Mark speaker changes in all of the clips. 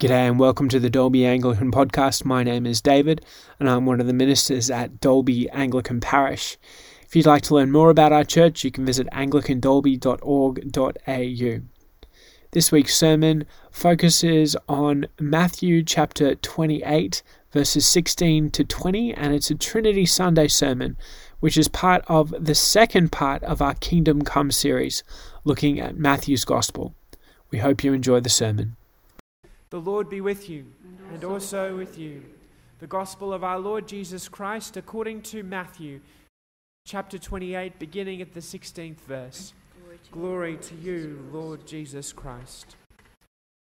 Speaker 1: G'day and welcome to the Dalby Anglican Podcast. My name is David and I'm one of the ministers at Dalby Anglican Parish. If you'd like to learn more about our church, you can visit anglicandalby.org.au. This week's sermon focuses on Matthew chapter 28, verses 16 to 20, and it's a Trinity Sunday sermon, which is part of the second part of our Kingdom Come series, looking at Matthew's Gospel. We hope you enjoy the sermon.
Speaker 2: The Lord be with you, and also with you. The Gospel of our Lord Jesus Christ according to Matthew, chapter 28, beginning at the 16th verse. Glory to you, Lord Jesus Christ.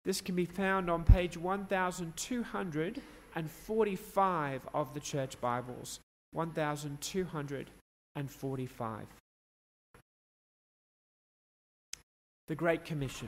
Speaker 2: This can be found on page 1245 of the Church Bibles. 1245. The Great Commission.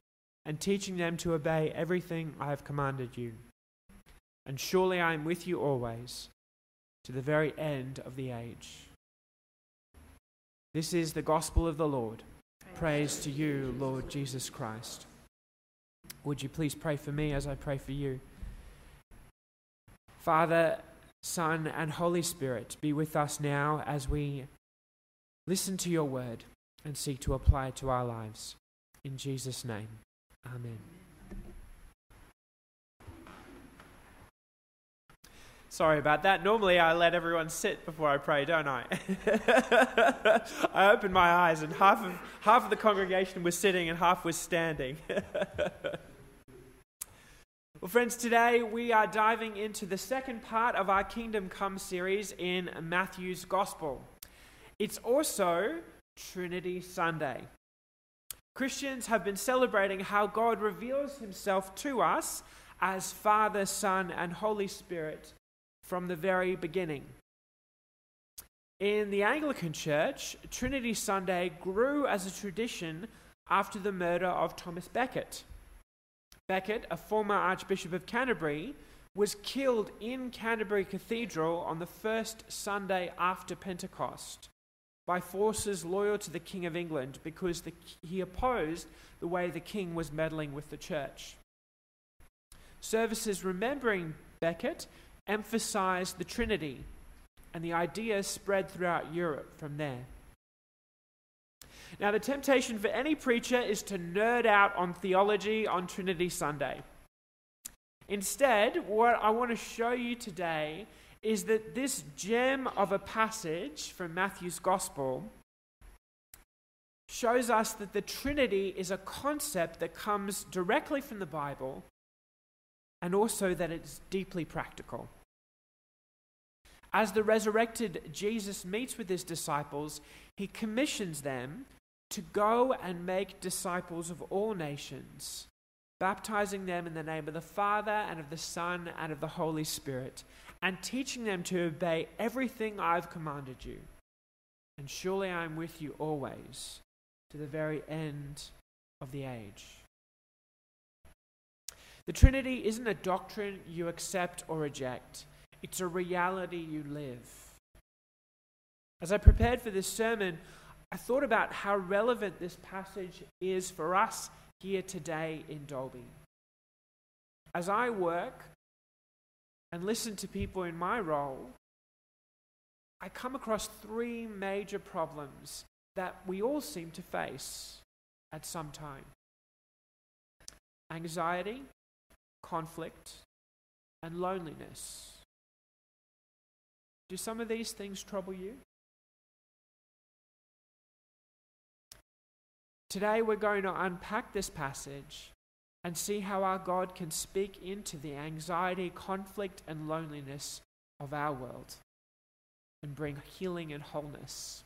Speaker 2: and teaching them to obey everything I have commanded you. And surely I am with you always, to the very end of the age. This is the gospel of the Lord. Praise to you, Lord Jesus Christ. Would you please pray for me as I pray for you? Father, Son, and Holy Spirit, be with us now as we listen to your word and seek to apply it to our lives. In Jesus' name. Amen. Sorry about that. Normally I let everyone sit before I pray, don't I? I opened my eyes and half of, half of the congregation was sitting and half was standing. well, friends, today we are diving into the second part of our Kingdom Come series in Matthew's Gospel. It's also Trinity Sunday. Christians have been celebrating how God reveals himself to us as Father, Son, and Holy Spirit from the very beginning. In the Anglican Church, Trinity Sunday grew as a tradition after the murder of Thomas Becket. Becket, a former Archbishop of Canterbury, was killed in Canterbury Cathedral on the first Sunday after Pentecost by forces loyal to the King of England because the, he opposed the way the king was meddling with the church. Services remembering Becket emphasized the Trinity, and the idea spread throughout Europe from there. Now, the temptation for any preacher is to nerd out on theology on Trinity Sunday. Instead, what I want to show you today is that this gem of a passage from Matthew's Gospel shows us that the Trinity is a concept that comes directly from the Bible and also that it's deeply practical. As the resurrected Jesus meets with his disciples, he commissions them to go and make disciples of all nations, baptizing them in the name of the Father and of the Son and of the Holy Spirit, and teaching them to obey everything I've commanded you. And surely I am with you always to the very end of the age. The Trinity isn't a doctrine you accept or reject, it's a reality you live. As I prepared for this sermon, I thought about how relevant this passage is for us here today in Dalby. As I work and listen to people in my role, I come across three major problems that we all seem to face at some time anxiety, conflict, and loneliness. Do some of these things trouble you? Today we're going to unpack this passage and see how our God can speak into the anxiety, conflict, and loneliness of our world and bring healing and wholeness.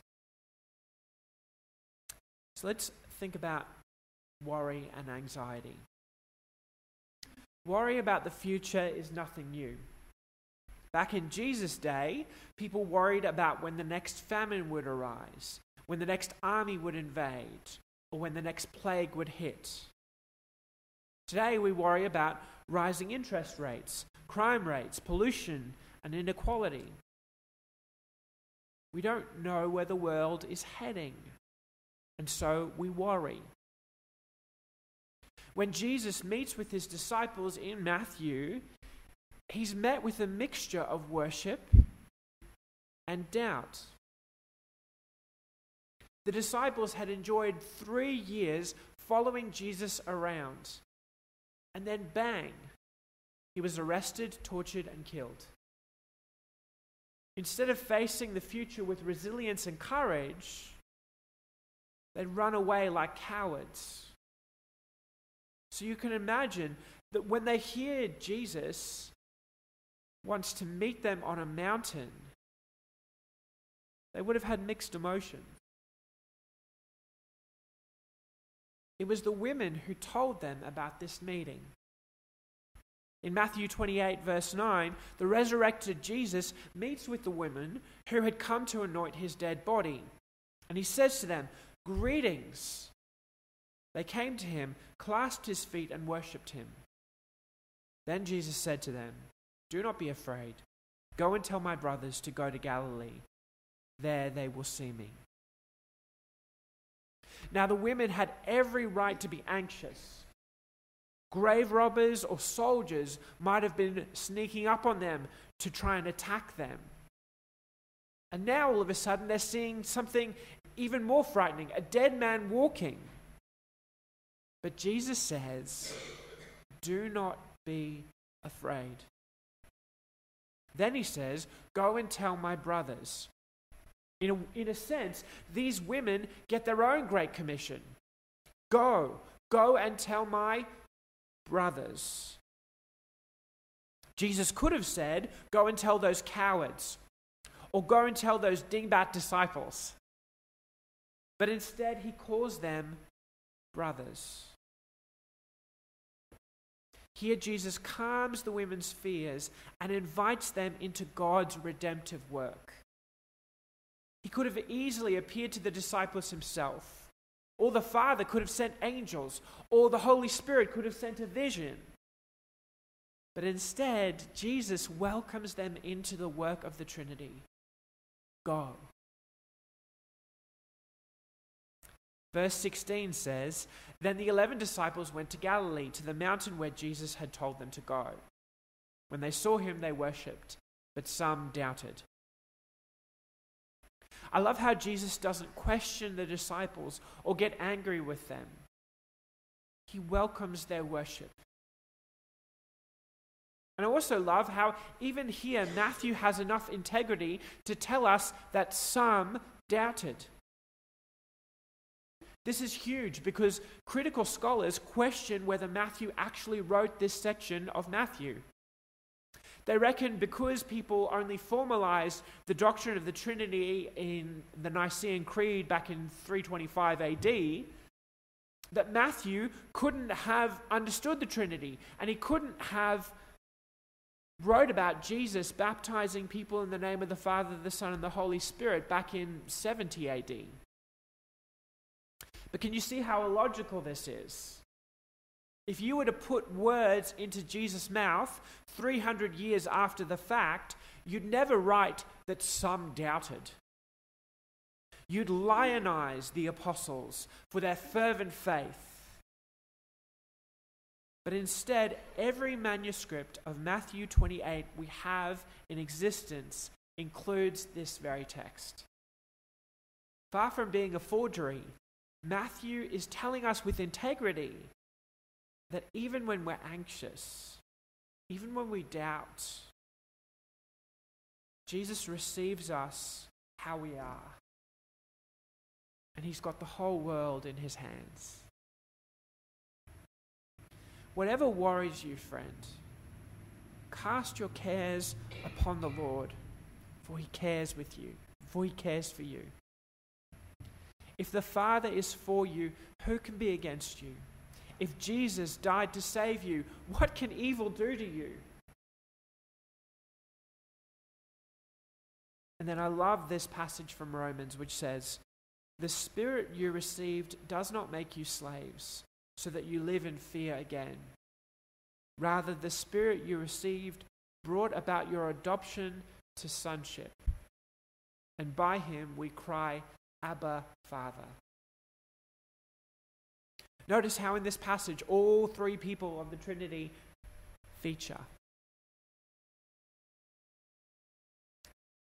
Speaker 2: So let's think about worry and anxiety. Worry about the future is nothing new. Back in Jesus' day, people worried about when the next famine would arise, when the next army would invade, or when the next plague would hit. Today, we worry about rising interest rates, crime rates, pollution, and inequality. We don't know where the world is heading, and so we worry. When Jesus meets with his disciples in Matthew, he's met with a mixture of worship and doubt. The disciples had enjoyed three years following Jesus around, and then bang, he was arrested, tortured, and killed. Instead of facing the future with resilience and courage, they run away like cowards. So you can imagine that when they hear Jesus wants to meet them on a mountain, they would have had mixed emotion. It was the women who told them about this meeting. In Matthew 28, verse 9, the resurrected Jesus meets with the women who had come to anoint his dead body. And he says to them, Greetings. They came to him, clasped his feet, and worshipped him. Then Jesus said to them, Do not be afraid. Go and tell my brothers to go to Galilee. There they will see me. Now, the women had every right to be anxious. Grave robbers or soldiers might have been sneaking up on them to try and attack them. And now, all of a sudden, they're seeing something even more frightening a dead man walking. But Jesus says, Do not be afraid. Then he says, Go and tell my brothers. In a, in a sense, these women get their own great commission. Go, go and tell my brothers. Jesus could have said, Go and tell those cowards, or go and tell those dingbat disciples. But instead, he calls them brothers. Here, Jesus calms the women's fears and invites them into God's redemptive work. He could have easily appeared to the disciples himself, or the Father could have sent angels, or the Holy Spirit could have sent a vision. But instead, Jesus welcomes them into the work of the Trinity. Go. Verse 16 says Then the eleven disciples went to Galilee, to the mountain where Jesus had told them to go. When they saw him, they worshipped, but some doubted. I love how Jesus doesn't question the disciples or get angry with them, he welcomes their worship. And I also love how, even here, Matthew has enough integrity to tell us that some doubted. This is huge because critical scholars question whether Matthew actually wrote this section of Matthew. They reckon because people only formalized the doctrine of the Trinity in the Nicene Creed back in 325 AD, that Matthew couldn't have understood the Trinity and he couldn't have wrote about Jesus baptizing people in the name of the Father, the Son, and the Holy Spirit back in 70 AD. But can you see how illogical this is? If you were to put words into Jesus' mouth 300 years after the fact, you'd never write that some doubted. You'd lionize the apostles for their fervent faith. But instead, every manuscript of Matthew 28 we have in existence includes this very text. Far from being a forgery, Matthew is telling us with integrity that even when we're anxious, even when we doubt, Jesus receives us how we are. And he's got the whole world in his hands. Whatever worries you, friend, cast your cares upon the Lord, for he cares with you, for he cares for you. If the Father is for you, who can be against you? If Jesus died to save you, what can evil do to you? And then I love this passage from Romans, which says, The Spirit you received does not make you slaves, so that you live in fear again. Rather, the Spirit you received brought about your adoption to sonship. And by him we cry, Abba, Father. Notice how in this passage all three people of the Trinity feature.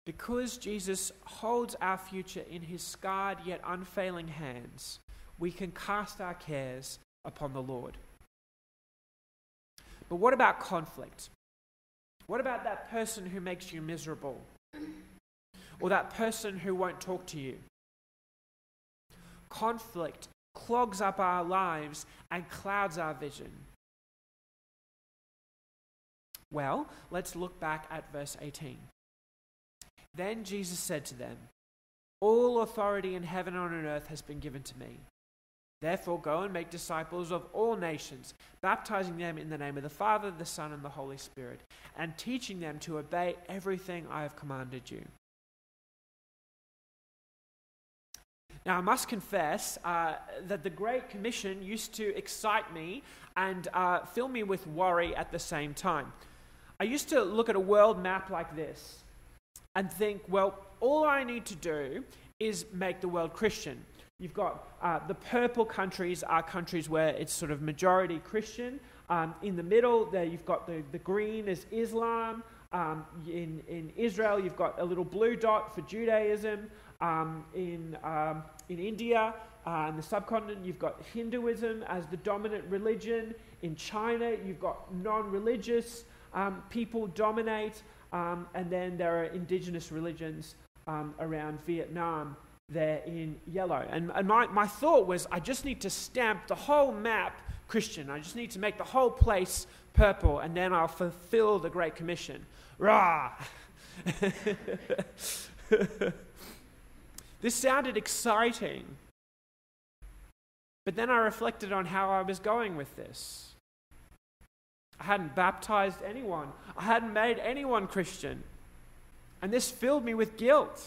Speaker 2: Because Jesus holds our future in his scarred yet unfailing hands, we can cast our cares upon the Lord. But what about conflict? What about that person who makes you miserable? Or that person who won't talk to you? Conflict clogs up our lives and clouds our vision. Well, let's look back at verse 18. Then Jesus said to them, All authority in heaven and on earth has been given to me. Therefore, go and make disciples of all nations, baptizing them in the name of the Father, the Son, and the Holy Spirit, and teaching them to obey everything I have commanded you. Now, I must confess uh, that the Great Commission used to excite me and uh, fill me with worry at the same time. I used to look at a world map like this and think, well, all I need to do is make the world Christian. You've got uh, the purple countries are countries where it's sort of majority Christian. Um, in the middle, there you've got the, the green is Islam. Um, in, in Israel, you've got a little blue dot for Judaism. Um, in, um, in India, uh, in the subcontinent, you've got Hinduism as the dominant religion. In China, you've got non religious um, people dominate. Um, and then there are indigenous religions around Vietnam there in yellow. And, and my, my thought was, I just need to stamp the whole map Christian. I just need to make the whole place purple, and then I'll fulfill the Great Commission. Rah! this sounded exciting. But then I reflected on how I was going with this. I hadn't baptized anyone, I hadn't made anyone Christian. And this filled me with guilt.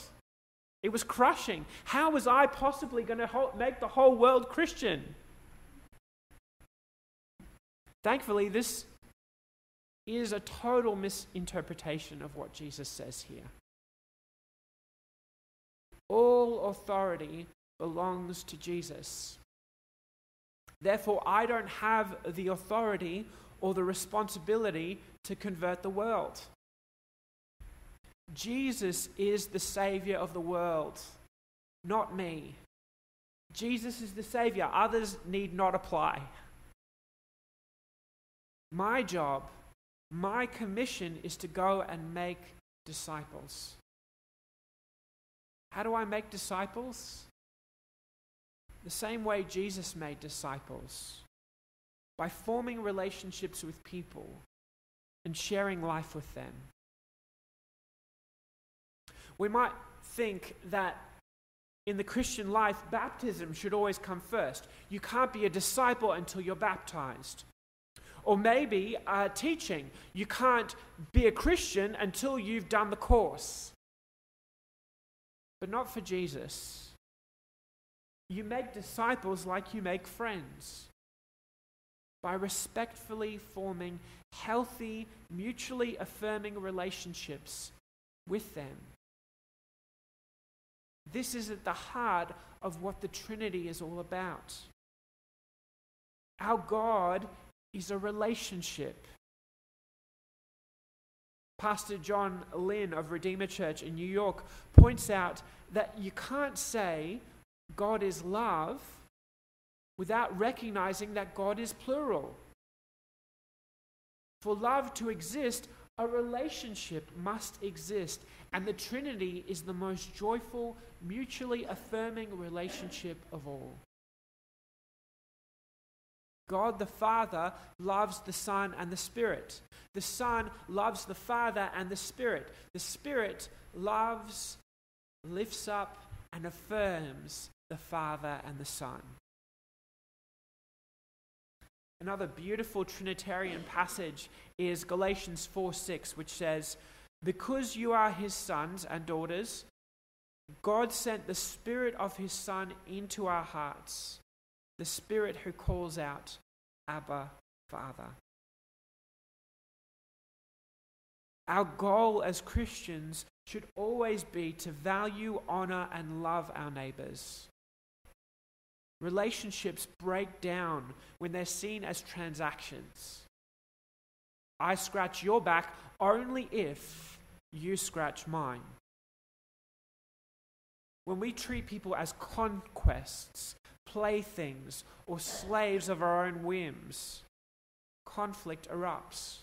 Speaker 2: It was crushing. How was I possibly going to make the whole world Christian? Thankfully, this is a total misinterpretation of what Jesus says here. Authority belongs to Jesus. Therefore, I don't have the authority or the responsibility to convert the world. Jesus is the Savior of the world, not me. Jesus is the Savior. Others need not apply. My job, my commission is to go and make disciples. How do I make disciples? The same way Jesus made disciples by forming relationships with people and sharing life with them. We might think that in the Christian life, baptism should always come first. You can't be a disciple until you're baptized. Or maybe uh, teaching. You can't be a Christian until you've done the course. But not for Jesus. You make disciples like you make friends by respectfully forming healthy, mutually affirming relationships with them. This is at the heart of what the Trinity is all about. Our God is a relationship. Pastor John Lynn of Redeemer Church in New York points out that you can't say God is love without recognizing that God is plural. For love to exist, a relationship must exist. And the Trinity is the most joyful, mutually affirming relationship of all. God the Father loves the Son and the Spirit. The Son loves the Father and the Spirit. The Spirit loves, lifts up, and affirms the Father and the Son. Another beautiful Trinitarian passage is Galatians 4 6, which says, Because you are his sons and daughters, God sent the Spirit of his Son into our hearts, the Spirit who calls out, Abba, Father. Our goal as Christians should always be to value, honor, and love our neighbors. Relationships break down when they're seen as transactions. I scratch your back only if you scratch mine. When we treat people as conquests, playthings, or slaves of our own whims, conflict erupts.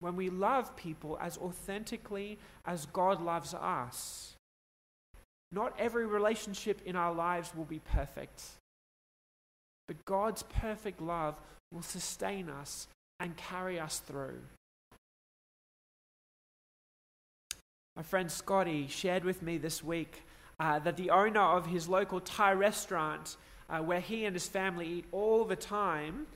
Speaker 2: When we love people as authentically as God loves us, not every relationship in our lives will be perfect, but God's perfect love will sustain us and carry us through. My friend Scotty shared with me this week uh, that the owner of his local Thai restaurant, uh, where he and his family eat all the time,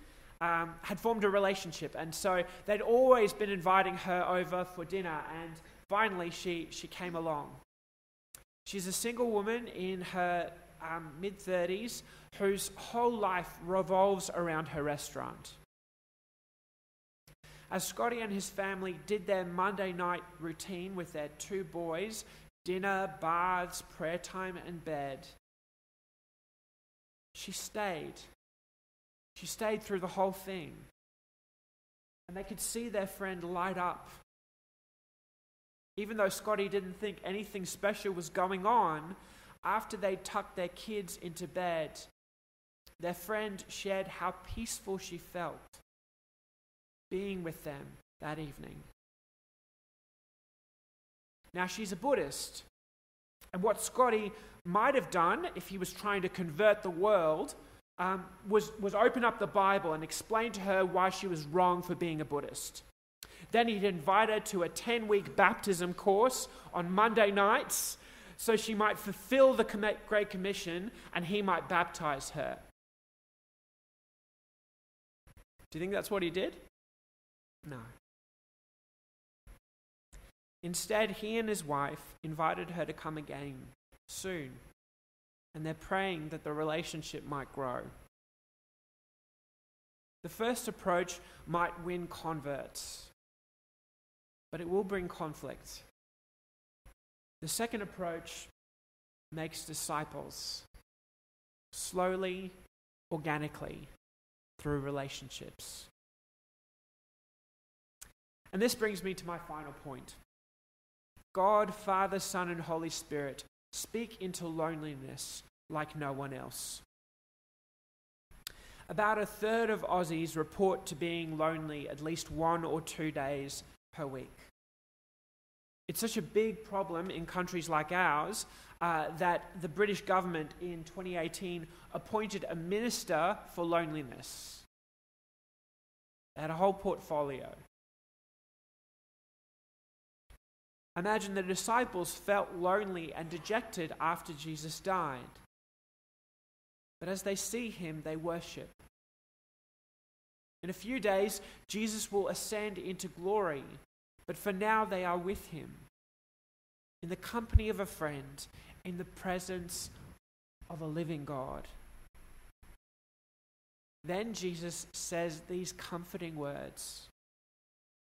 Speaker 2: um, had formed a relationship. And so they'd always been inviting her over for dinner. And finally, she, she came along. She's a single woman in her um, mid 30s whose whole life revolves around her restaurant. As Scotty and his family did their Monday night routine with their two boys dinner, baths, prayer time, and bed she stayed. She stayed through the whole thing. And they could see their friend light up even though Scotty didn't think anything special was going on, after they tucked their kids into bed, their friend shared how peaceful she felt being with them that evening. Now, she's a Buddhist, and what Scotty might have done if he was trying to convert the world um, was, was open up the Bible and explain to her why she was wrong for being a Buddhist. Then he'd invite her to a 10 week baptism course on Monday nights so she might fulfill the Great Commission and he might baptize her. Do you think that's what he did? No. Instead, he and his wife invited her to come again soon, and they're praying that the relationship might grow. The first approach might win converts but it will bring conflict. The second approach makes disciples slowly, organically, through relationships. And this brings me to my final point God, Father, Son, and Holy Spirit speak into loneliness like no one else. About a third of Aussies report to being lonely at least one or two days per week. It's such a big problem in countries like ours uh, that the British government in 2018 appointed a minister for loneliness. They had a whole portfolio. Imagine the disciples felt lonely and dejected after Jesus died. But as they see him, they worship. In a few days, Jesus will ascend into glory, but for now they are with him, in the company of a friend, in the presence of a living God. Then Jesus says these comforting words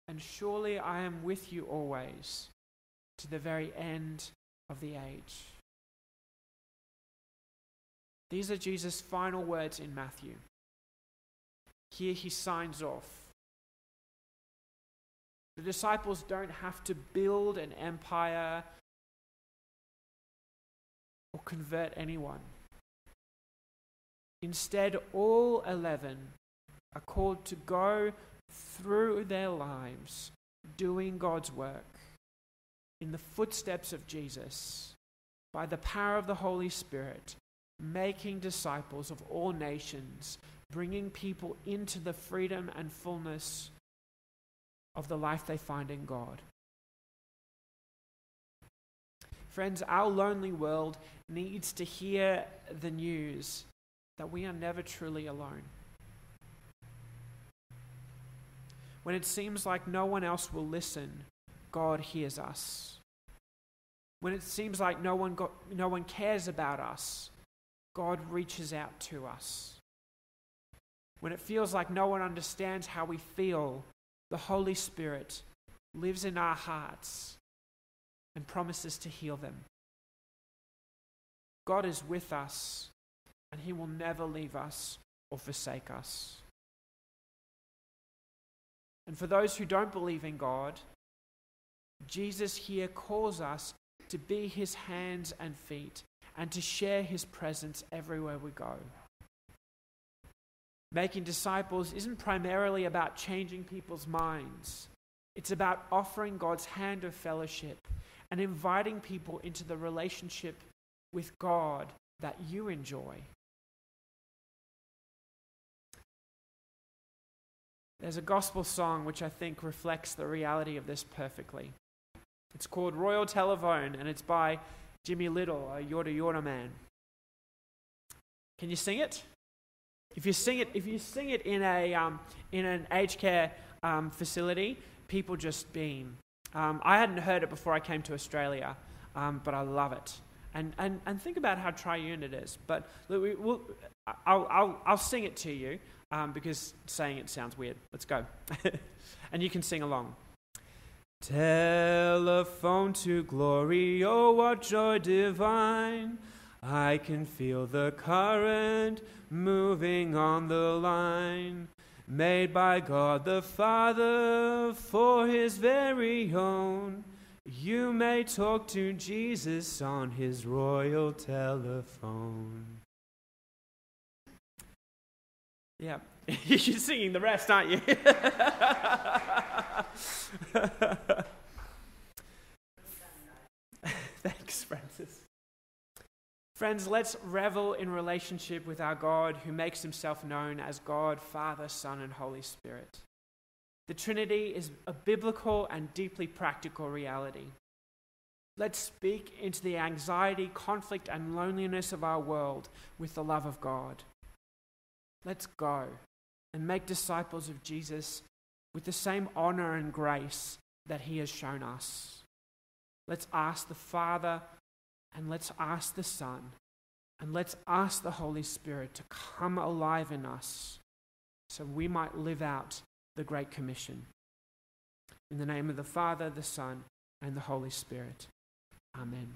Speaker 2: And surely I am with you always, to the very end of the age. These are Jesus' final words in Matthew. Here he signs off. The disciples don't have to build an empire or convert anyone. Instead, all 11 are called to go through their lives doing God's work in the footsteps of Jesus by the power of the Holy Spirit, making disciples of all nations bringing people into the freedom and fullness of the life they find in God. Friends, our lonely world needs to hear the news that we are never truly alone. When it seems like no one else will listen, God hears us. When it seems like no one, got, no one cares about us, God reaches out to us. When it feels like no one understands how we feel, the Holy Spirit lives in our hearts and promises to heal them. God is with us, and He will never leave us or forsake us. And for those who don't believe in God, Jesus here calls us to be His hands and feet and to share His presence everywhere we go. Making disciples isn't primarily about changing people's minds. It's about offering God's hand of fellowship and inviting people into the relationship with God that you enjoy. There's a gospel song which I think reflects the reality of this perfectly. It's called Royal Telephone and it's by Jimmy Little, a Yorta Yorta man. Can you sing it? If you sing it, if you sing it in a um, in an aged care um, facility, people just beam. Um, I hadn't heard it before I came to Australia, um, but I love it. And, and, and think about how triune it is. But we, we'll, I'll, I'll, I'll sing it to you um, because saying it sounds weird. Let's go. and you can sing along. Telephone to glory, oh, what joy divine. I can feel the current moving on the line made by God the Father for his very own. You may talk to Jesus on his royal telephone. Yeah, you're singing the rest, aren't you? Thanks, Francis. Friends, let's revel in relationship with our God who makes himself known as God, Father, Son, and Holy Spirit. The Trinity is a biblical and deeply practical reality. Let's speak into the anxiety, conflict, and loneliness of our world with the love of God. Let's go and make disciples of Jesus with the same honor and grace that he has shown us. Let's ask the Father and let's ask the Son and let's ask the Holy Spirit to come alive in us so we might live out the Great Commission. In the name of the Father, the Son, and the Holy Spirit. Amen.